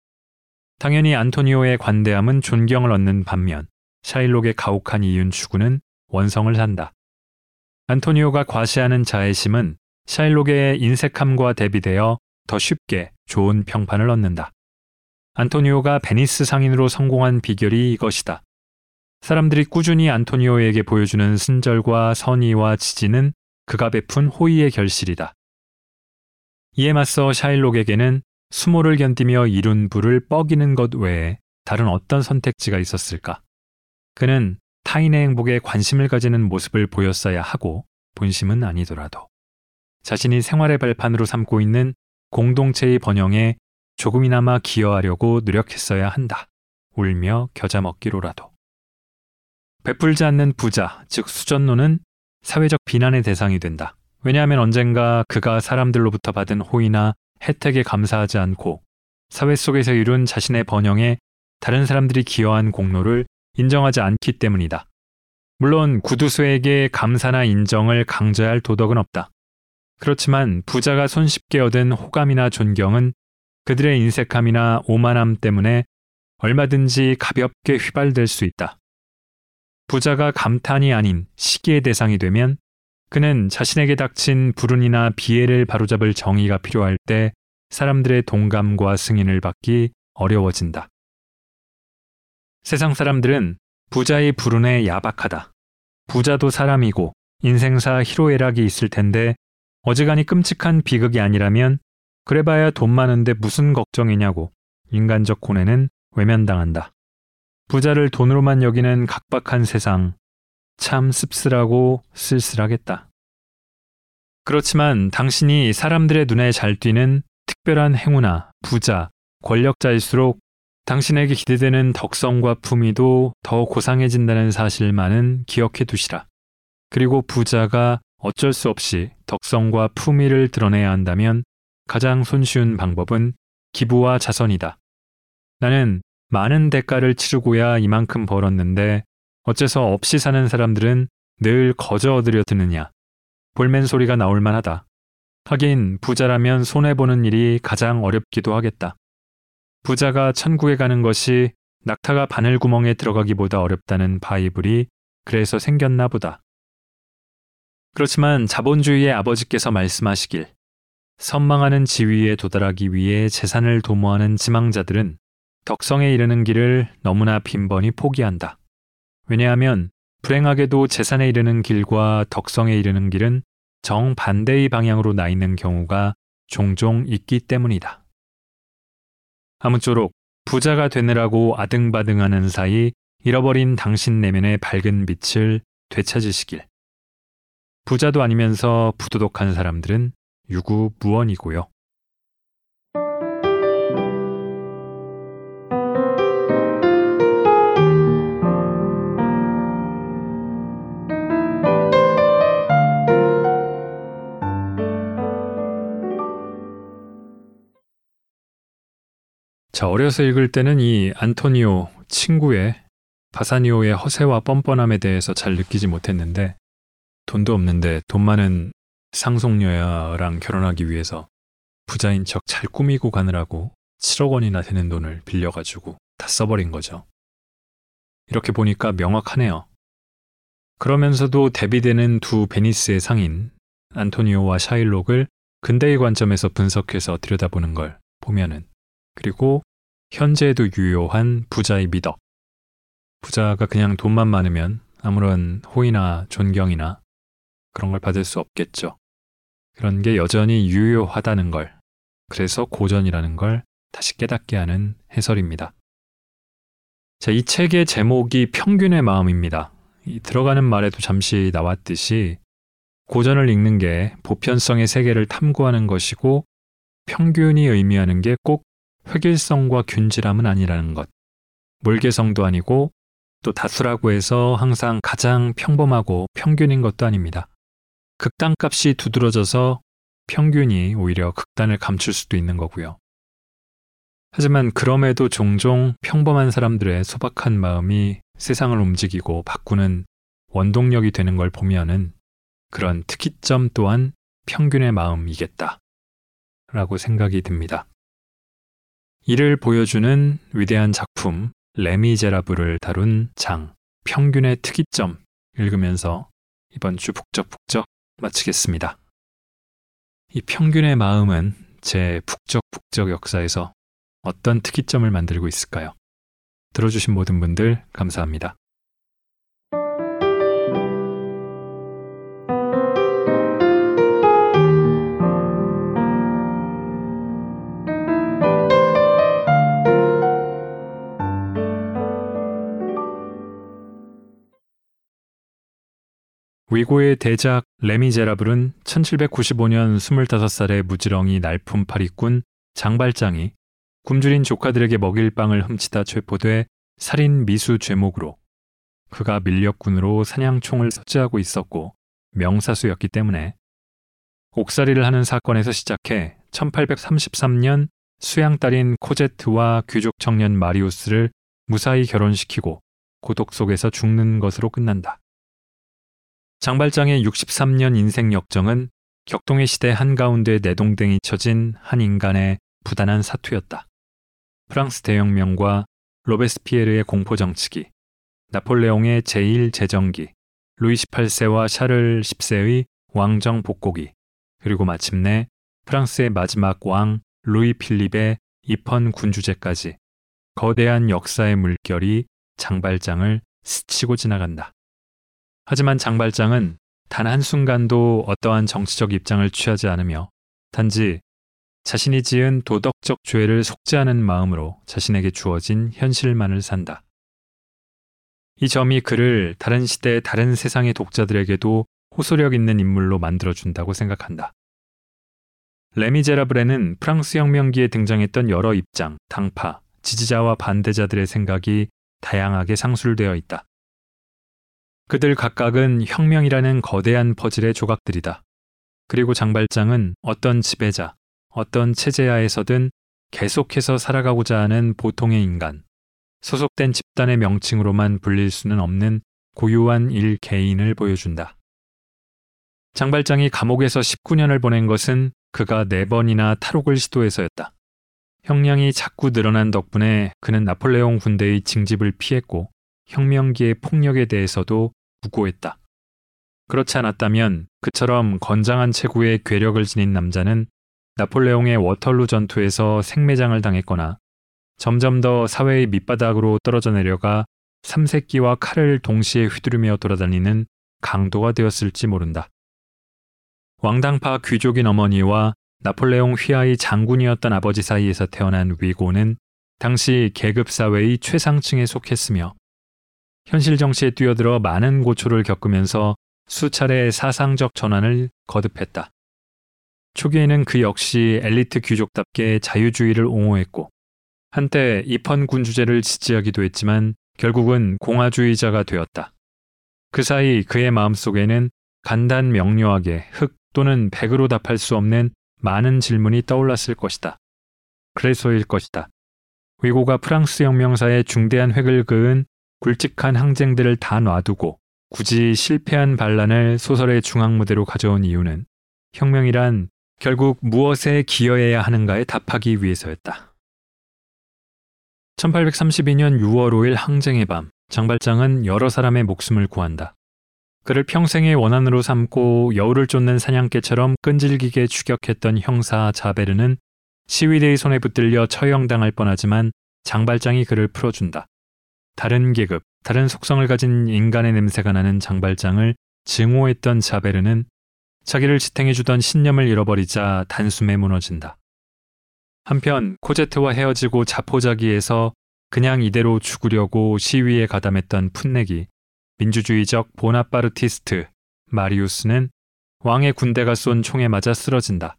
[SPEAKER 1] 당연히 안토니오의 관대함은 존경을 얻는 반면 샤일록의 가혹한 이윤 추구는 원성을 산다. 안토니오가 과시하는 자애심은 샤일록의 인색함과 대비되어 더 쉽게 좋은 평판을 얻는다. 안토니오가 베니스 상인으로 성공한 비결이 이것이다. 사람들이 꾸준히 안토니오에게 보여주는 친절과 선의와 지지는 그가 베푼 호의의 결실이다. 이에 맞서 샤일록에게는 수모를 견디며 이룬 부를 뻐기는 것 외에 다른 어떤 선택지가 있었을까? 그는 타인의 행복에 관심을 가지는 모습을 보였어야 하고 본심은 아니더라도 자신이 생활의 발판으로 삼고 있는 공동체의 번영에 조금이나마 기여하려고 노력했어야 한다. 울며 겨자 먹기로라도. 베풀지 않는 부자, 즉 수전노는 사회적 비난의 대상이 된다. 왜냐하면 언젠가 그가 사람들로부터 받은 호의나 혜택에 감사하지 않고 사회 속에서 이룬 자신의 번영에 다른 사람들이 기여한 공로를 인정하지 않기 때문이다. 물론 구두수에게 감사나 인정을 강조할 도덕은 없다. 그렇지만 부자가 손쉽게 얻은 호감이나 존경은 그들의 인색함이나 오만함 때문에 얼마든지 가볍게 휘발될 수 있다. 부자가 감탄이 아닌 시기의 대상이 되면 그는 자신에게 닥친 불운이나 비애를 바로잡을 정의가 필요할 때 사람들의 동감과 승인을 받기 어려워진다. 세상 사람들은 부자의 불운에 야박하다. 부자도 사람이고 인생사 희로애락이 있을 텐데 어지간히 끔찍한 비극이 아니라면 그래봐야 돈 많은데 무슨 걱정이냐고 인간적 고뇌는 외면당한다. 부자를 돈으로만 여기는 각박한 세상, 참 씁쓸하고 쓸쓸하겠다. 그렇지만 당신이 사람들의 눈에 잘 띄는 특별한 행운아, 부자, 권력자일수록 당신에게 기대되는 덕성과 품위도 더 고상해진다는 사실만은 기억해 두시라. 그리고 부자가 어쩔 수 없이 덕성과 품위를 드러내야 한다면 가장 손쉬운 방법은 기부와 자선이다. 나는 많은 대가를 치르고야 이만큼 벌었는데 어째서 없이 사는 사람들은 늘 거저 얻으려 드느냐. 볼멘 소리가 나올 만하다. 하긴 부자라면 손해보는 일이 가장 어렵기도 하겠다. 부자가 천국에 가는 것이 낙타가 바늘구멍에 들어가기보다 어렵다는 바이블이 그래서 생겼나 보다. 그렇지만 자본주의의 아버지께서 말씀하시길 선망하는 지위에 도달하기 위해 재산을 도모하는 지망자들은 덕성에 이르는 길을 너무나 빈번히 포기한다. 왜냐하면 불행하게도 재산에 이르는 길과 덕성에 이르는 길은 정반대의 방향으로 나 있는 경우가 종종 있기 때문이다. 아무쪼록 부자가 되느라고 아등바등하는 사이 잃어버린 당신 내면의 밝은 빛을 되찾으시길. 부자도 아니면서 부도덕한 사람들은 유구무원이고요. 자, 어려서 읽을 때는 이 안토니오 친구의 바사니오의 허세와 뻔뻔함에 대해서 잘 느끼지 못했는데 돈도 없는데 돈 많은 상속녀랑 결혼하기 위해서 부자인 척 잘 꾸미고 가느라고 7억 원이나 되는 돈을 빌려가지고 다 써버린 거죠. 이렇게 보니까 명확하네요. 그러면서도 대비되는 두 베니스의 상인 안토니오와 샤일록을 근대의 관점에서 분석해서 들여다보는 걸 보면은 그리고 현재에도 유효한 부자의 미덕. 부자가 그냥 돈만 많으면 아무런 호의나 존경이나 그런 걸 받을 수 없겠죠. 그런 게 여전히 유효하다는 걸, 그래서 고전이라는 걸 다시 깨닫게 하는 해설입니다. 자, 이 책의 제목이 평균의 마음입니다. 들어가는 말에도 잠시 나왔듯이 고전을 읽는 게 보편성의 세계를 탐구하는 것이고 평균이 의미하는 게 꼭 획일성과 균질함은 아니라는 것. 몰개성도 아니고 또 다수라고 해서 항상 가장 평범하고 평균인 것도 아닙니다. 극단값이 두드러져서 평균이 오히려 극단을 감출 수도 있는 거고요. 하지만 그럼에도 종종 평범한 사람들의 소박한 마음이 세상을 움직이고 바꾸는 원동력이 되는 걸 보면은 그런 특이점 또한 평균의 마음이겠다. 라고 생각이 듭니다. 이를 보여주는 위대한 작품 레미제라블을 다룬 장 평균의 특이점 읽으면서 이번 주 북적북적 마치겠습니다. 이 평균의 마음은 제 북적 북적 역사에서 어떤 특이점을 만들고 있을까요? 들어주신 모든 분들 감사합니다. 위고의 대작 레미제라블은 1795년 25살의 무지렁이 날품 파리꾼 장발장이 굶주린 조카들에게 먹일 빵을 훔치다 체포돼 살인 미수 죄목으로 그가 밀렵군으로 사냥총을 섭취하고 있었고 명사수였기 때문에 옥살이를 하는 사건에서 시작해 1833년 수양딸인 코제트와 귀족 청년 마리우스를 무사히 결혼시키고 고독 속에서 죽는 것으로 끝난다. 장발장의 63년 인생 역정은 격동의 시대 한가운데 내동댕이 쳐진 한 인간의 부단한 사투였다. 프랑스 대혁명과 로베스피에르의 공포정치기, 나폴레옹의 제1제정기, 루이 18세와 샤를 10세의 왕정 복고기, 그리고 마침내 프랑스의 마지막 왕 루이 필립의 입헌 군주제까지 거대한 역사의 물결이 장발장을 스치고 지나간다. 하지만 장발장은 단 한순간도 어떠한 정치적 입장을 취하지 않으며 단지 자신이 지은 도덕적 죄를 속죄하는 마음으로 자신에게 주어진 현실만을 산다. 이 점이 그를 다른 시대 다른 세상의 독자들에게도 호소력 있는 인물로 만들어준다고 생각한다. 레미제라블에는 프랑스 혁명기에 등장했던 여러 입장, 당파, 지지자와 반대자들의 생각이 다양하게 상술되어 있다. 그들 각각은 혁명이라는 거대한 퍼즐의 조각들이다. 그리고 장발장은 어떤 지배자, 어떤 체제하에서든 계속해서 살아가고자 하는 보통의 인간, 소속된 집단의 명칭으로만 불릴 수는 없는 고유한 일 개인을 보여준다. 장발장이 감옥에서 19년을 보낸 것은 그가 4번이나 탈옥을 시도해서였다. 형량이 자꾸 늘어난 덕분에 그는 나폴레옹 군대의 징집을 피했고 혁명기의 폭력에 대해서도 무고했다. 그렇지 않았다면 그처럼 건장한 체구의 괴력을 지닌 남자는 나폴레옹의 워털루 전투에서 생매장을 당했거나 점점 더 사회의 밑바닥으로 떨어져 내려가 삼색기와 칼을 동시에 휘두르며 돌아다니는 강도가 되었을지 모른다. 왕당파 귀족인 어머니와 나폴레옹 휘하의 장군이었던 아버지 사이에서 태어난 위고는 당시 계급사회의 최상층에 속했으며 현실 정치에 뛰어들어 많은 고초를 겪으면서 수차례 사상적 전환을 거듭했다. 초기에는 그 역시 엘리트 귀족답게 자유주의를 옹호했고 한때 입헌 군 주제를 지지하기도 했지만 결국은 공화주의자가 되었다. 그 사이 그의 마음속에는 간단 명료하게 흑 또는 백으로 답할 수 없는 많은 질문이 떠올랐을 것이다. 그래서일 것이다. 위고가 프랑스 혁명사에 중대한 획을 그은 굵직한 항쟁들을 다 놔두고 굳이 실패한 반란을 소설의 중앙무대로 가져온 이유는 혁명이란 결국 무엇에 기여해야 하는가에 답하기 위해서였다. 1832년 6월 5일 항쟁의 밤, 장발장은 여러 사람의 목숨을 구한다. 그를 평생의 원한으로 삼고 여우를 쫓는 사냥개처럼 끈질기게 추격했던 형사 자베르는 시위대의 손에 붙들려 처형당할 뻔하지만 장발장이 그를 풀어준다. 다른 계급, 다른 속성을 가진 인간의 냄새가 나는 장발장을 증오했던 자베르는 자기를 지탱해주던 신념을 잃어버리자 단숨에 무너진다. 한편 코제트와 헤어지고 자포자기에서 그냥 이대로 죽으려고 시위에 가담했던 풋내기 민주주의적 보나파르티스트 마리우스는 왕의 군대가 쏜 총에 맞아 쓰러진다.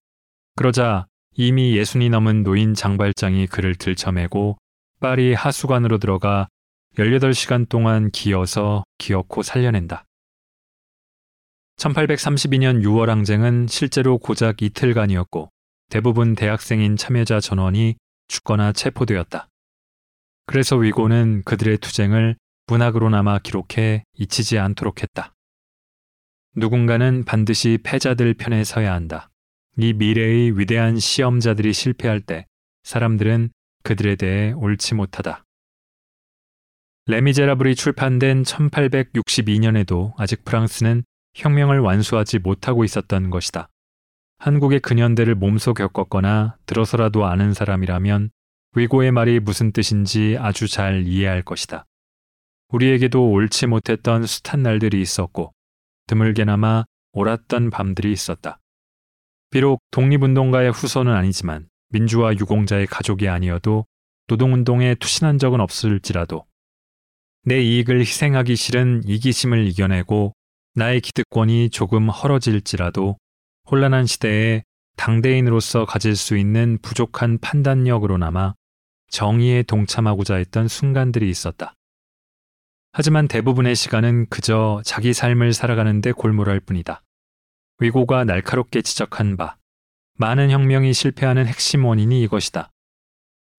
[SPEAKER 1] 그러자 이미 예순이 넘은 노인 장발장이 그를 들쳐매고 파리 하수관으로 들어가 18시간 동안 기어서 기어코 살려낸다. 1832년 6월 항쟁은 실제로 고작 이틀간이었고 대부분 대학생인 참여자 전원이 죽거나 체포되었다. 그래서 위고는 그들의 투쟁을 문학으로나마 기록해 잊히지 않도록 했다. 누군가는 반드시 패자들 편에 서야 한다. 이 미래의 위대한 시험자들이 실패할 때 사람들은 그들에 대해 옳지 못하다. 레미제라블이 출판된 1862년에도 아직 프랑스는 혁명을 완수하지 못하고 있었던 것이다. 한국의 근현대를 몸소 겪었거나 들어서라도 아는 사람이라면 위고의 말이 무슨 뜻인지 아주 잘 이해할 것이다. 우리에게도 옳지 못했던 숱한 날들이 있었고 드물게나마 옳았던 밤들이 있었다. 비록 독립운동가의 후손은 아니지만 민주화 유공자의 가족이 아니어도 노동운동에 투신한 적은 없을지라도 내 이익을 희생하기 싫은 이기심을 이겨내고 나의 기득권이 조금 헐어질지라도 혼란한 시대에 당대인으로서 가질 수 있는 부족한 판단력으로나마 정의에 동참하고자 했던 순간들이 있었다. 하지만 대부분의 시간은 그저 자기 삶을 살아가는데 골몰할 뿐이다. 위고가 날카롭게 지적한 바, 많은 혁명이 실패하는 핵심 원인이 이것이다.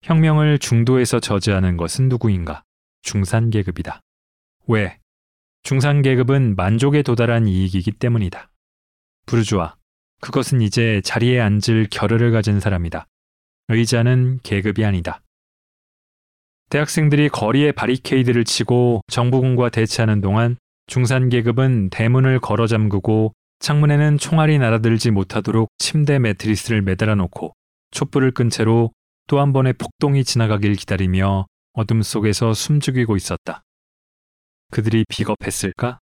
[SPEAKER 1] 혁명을 중도에서 저지하는 것은 누구인가? 중산계급이다. 왜? 중산계급은 만족에 도달한 이익이기 때문이다. 부르주아, 그것은 이제 자리에 앉을 겨를을 가진 사람이다. 의자는 계급이 아니다. 대학생들이 거리에 바리케이드를 치고 정부군과 대치하는 동안 중산계급은 대문을 걸어 잠그고 창문에는 총알이 날아들지 못하도록 침대 매트리스를 매달아 놓고 촛불을 끈 채로 또 한 번의 폭동이 지나가길 기다리며 어둠 속에서 숨죽이고 있었다. 그들이 비겁했을까?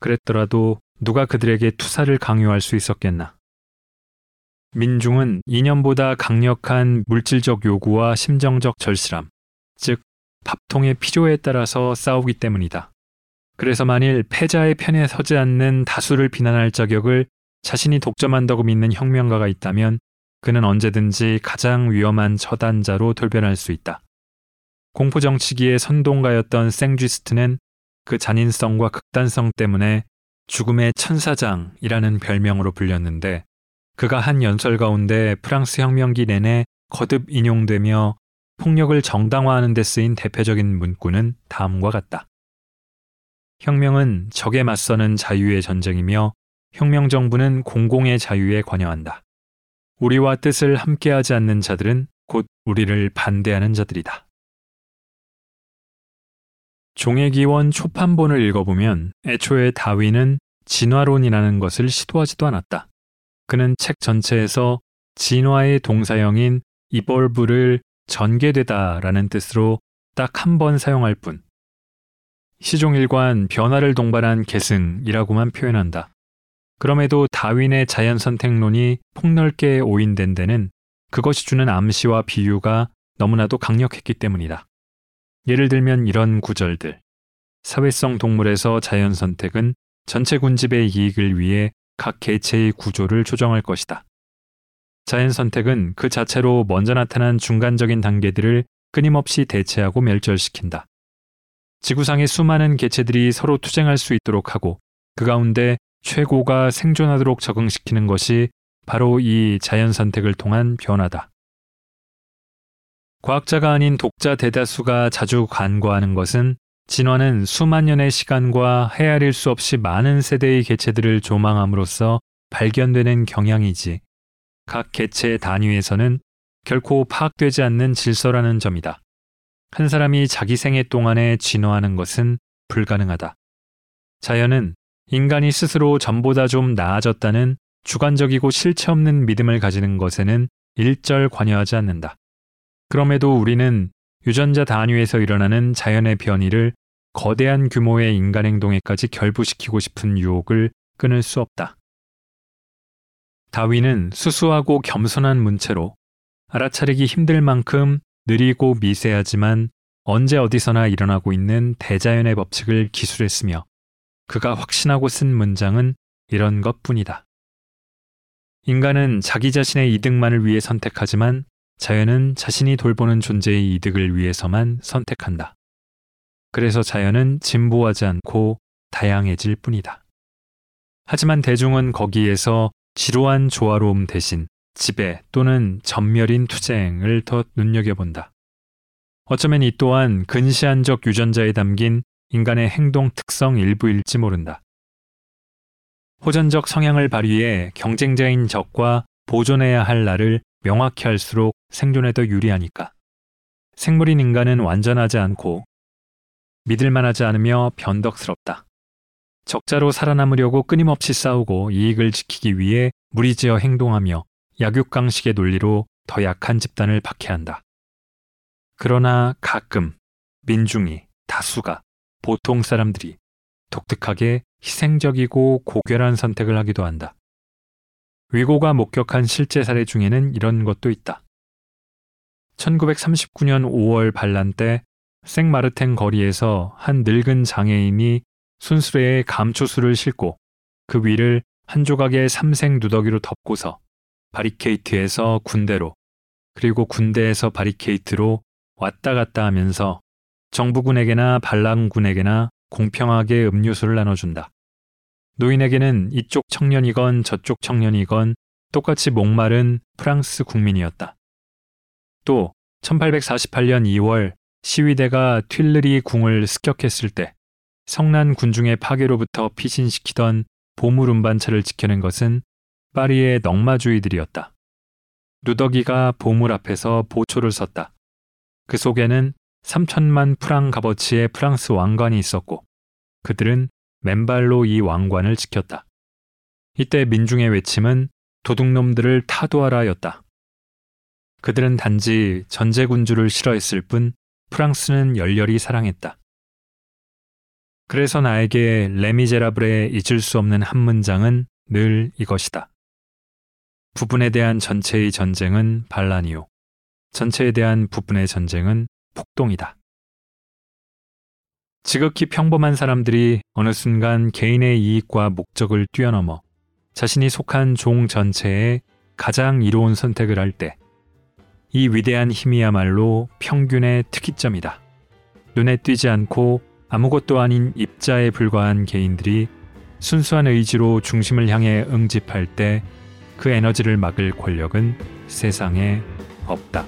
[SPEAKER 1] 그랬더라도 누가 그들에게 투사를 강요할 수 있었겠나? 민중은 이념보다 강력한 물질적 요구와 심정적 절실함, 즉 밥통의 필요에 따라서 싸우기 때문이다. 그래서 만일 패자의 편에 서지 않는 다수를 비난할 자격을 자신이 독점한다고 믿는 혁명가가 있다면 그는 언제든지 가장 위험한 처단자로 돌변할 수 있다. 공포정치기의 선동가였던 생쥐스트는 그 잔인성과 극단성 때문에 죽음의 천사장이라는 별명으로 불렸는데 그가 한 연설 가운데 프랑스 혁명기 내내 거듭 인용되며 폭력을 정당화하는 데 쓰인 대표적인 문구는 다음과 같다. 혁명은 적에 맞서는 자유의 전쟁이며 혁명 정부는 공공의 자유에 관여한다. 우리와 뜻을 함께하지 않는 자들은 곧 우리를 반대하는 자들이다. 종의기원 초판본을 읽어보면 애초에 다윈은 진화론이라는 것을 시도하지도 않았다. 그는 책 전체에서 진화의 동사형인 이벌브를 전개되다라는 뜻으로 딱 한 번 사용할 뿐. 시종일관 변화를 동반한 계승이라고만 표현한다. 그럼에도 다윈의 자연 선택론이 폭넓게 오인된 데는 그것이 주는 암시와 비유가 너무나도 강력했기 때문이다. 예를 들면 이런 구절들. 사회성 동물에서 자연 선택은 전체 군집의 이익을 위해 각 개체의 구조를 조정할 것이다. 자연 선택은 그 자체로 먼저 나타난 중간적인 단계들을 끊임없이 대체하고 멸절시킨다. 지구상의 수많은 개체들이 서로 투쟁할 수 있도록 하고 그 가운데 최고가 생존하도록 적응시키는 것이 바로 이 자연 선택을 통한 변화다. 과학자가 아닌 독자 대다수가 자주 간과하는 것은 진화는 수만 년의 시간과 헤아릴 수 없이 많은 세대의 개체들을 조망함으로써 발견되는 경향이지 각 개체의 단위에서는 결코 파악되지 않는 질서라는 점이다. 한 사람이 자기 생애 동안에 진화하는 것은 불가능하다. 자연은 인간이 스스로 전보다 좀 나아졌다는 주관적이고 실체 없는 믿음을 가지는 것에는 일절 관여하지 않는다. 그럼에도 우리는 유전자 단위에서 일어나는 자연의 변이를 거대한 규모의 인간 행동에까지 결부시키고 싶은 유혹을 끊을 수 없다. 다윈은 수수하고 겸손한 문체로 알아차리기 힘들 만큼 느리고 미세하지만 언제 어디서나 일어나고 있는 대자연의 법칙을 기술했으며 그가 확신하고 쓴 문장은 이런 것 뿐이다. 인간은 자기 자신의 이득만을 위해 선택하지만 자연은 자신이 돌보는 존재의 이득을 위해서만 선택한다. 그래서 자연은 진보하지 않고 다양해질 뿐이다. 하지만 대중은 거기에서 지루한 조화로움 대신 지배 또는 전멸인 투쟁을 더 눈여겨본다. 어쩌면 이 또한 근시안적 유전자에 담긴 인간의 행동 특성 일부일지 모른다. 호전적 성향을 발휘해 경쟁자인 적과 보존해야 할 나를 명확히 할수록 생존에 더 유리하니까. 생물인 인간은 완전하지 않고 믿을만하지 않으며 변덕스럽다. 적자로 살아남으려고 끊임없이 싸우고 이익을 지키기 위해 무리지어 행동하며 약육강식의 논리로 더 약한 집단을 박해한다. 그러나 가끔 민중이 다수가 보통 사람들이 독특하게 희생적이고 고결한 선택을 하기도 한다. 위고가 목격한 실제 사례 중에는 이런 것도 있다. 1939년 5월 반란 때 생마르탱 거리에서 한 늙은 장애인이 순수레에 감초수를 싣고 그 위를 한 조각의 삼색 누더기로 덮고서 바리케이트에서 군대로 그리고 군대에서 바리케이트로 왔다 갔다 하면서 정부군에게나 반란군에게나 공평하게 음료수를 나눠준다. 노인에게는 이쪽 청년이건 저쪽 청년이건 똑같이 목마른 프랑스 국민이었다. 또 1848년 2월 시위대가 튠르리 궁을 습격했을 때 성난 군중의 파괴로부터 피신시키던 보물 운반차를 지켜낸 것은 파리의 넉마주의들이었다. 누더기가 보물 앞에서 보초를 섰다. 그 속에는 3천만 프랑 값어치의 프랑스 왕관이 있었고 그들은 맨발로 이 왕관을 지켰다. 이때 민중의 외침은 도둑놈들을 타도하라였다. 그들은 단지 전제군주를 싫어했을 뿐 프랑스는 열렬히 사랑했다. 그래서 나에게 레미제라블의 잊을 수 없는 한 문장은 늘 이것이다. 부분에 대한 전체의 전쟁은 반란이요. 전체에 대한 부분의 전쟁은 폭동이다. 지극히 평범한 사람들이 어느 순간 개인의 이익과 목적을 뛰어넘어 자신이 속한 종 전체에 가장 이로운 선택을 할 때, 이 위대한 힘이야말로 평균의 특이점이다. 눈에 띄지 않고 아무것도 아닌 입자에 불과한 개인들이 순수한 의지로 중심을 향해 응집할 때 그 에너지를 막을 권력은 세상에 없다.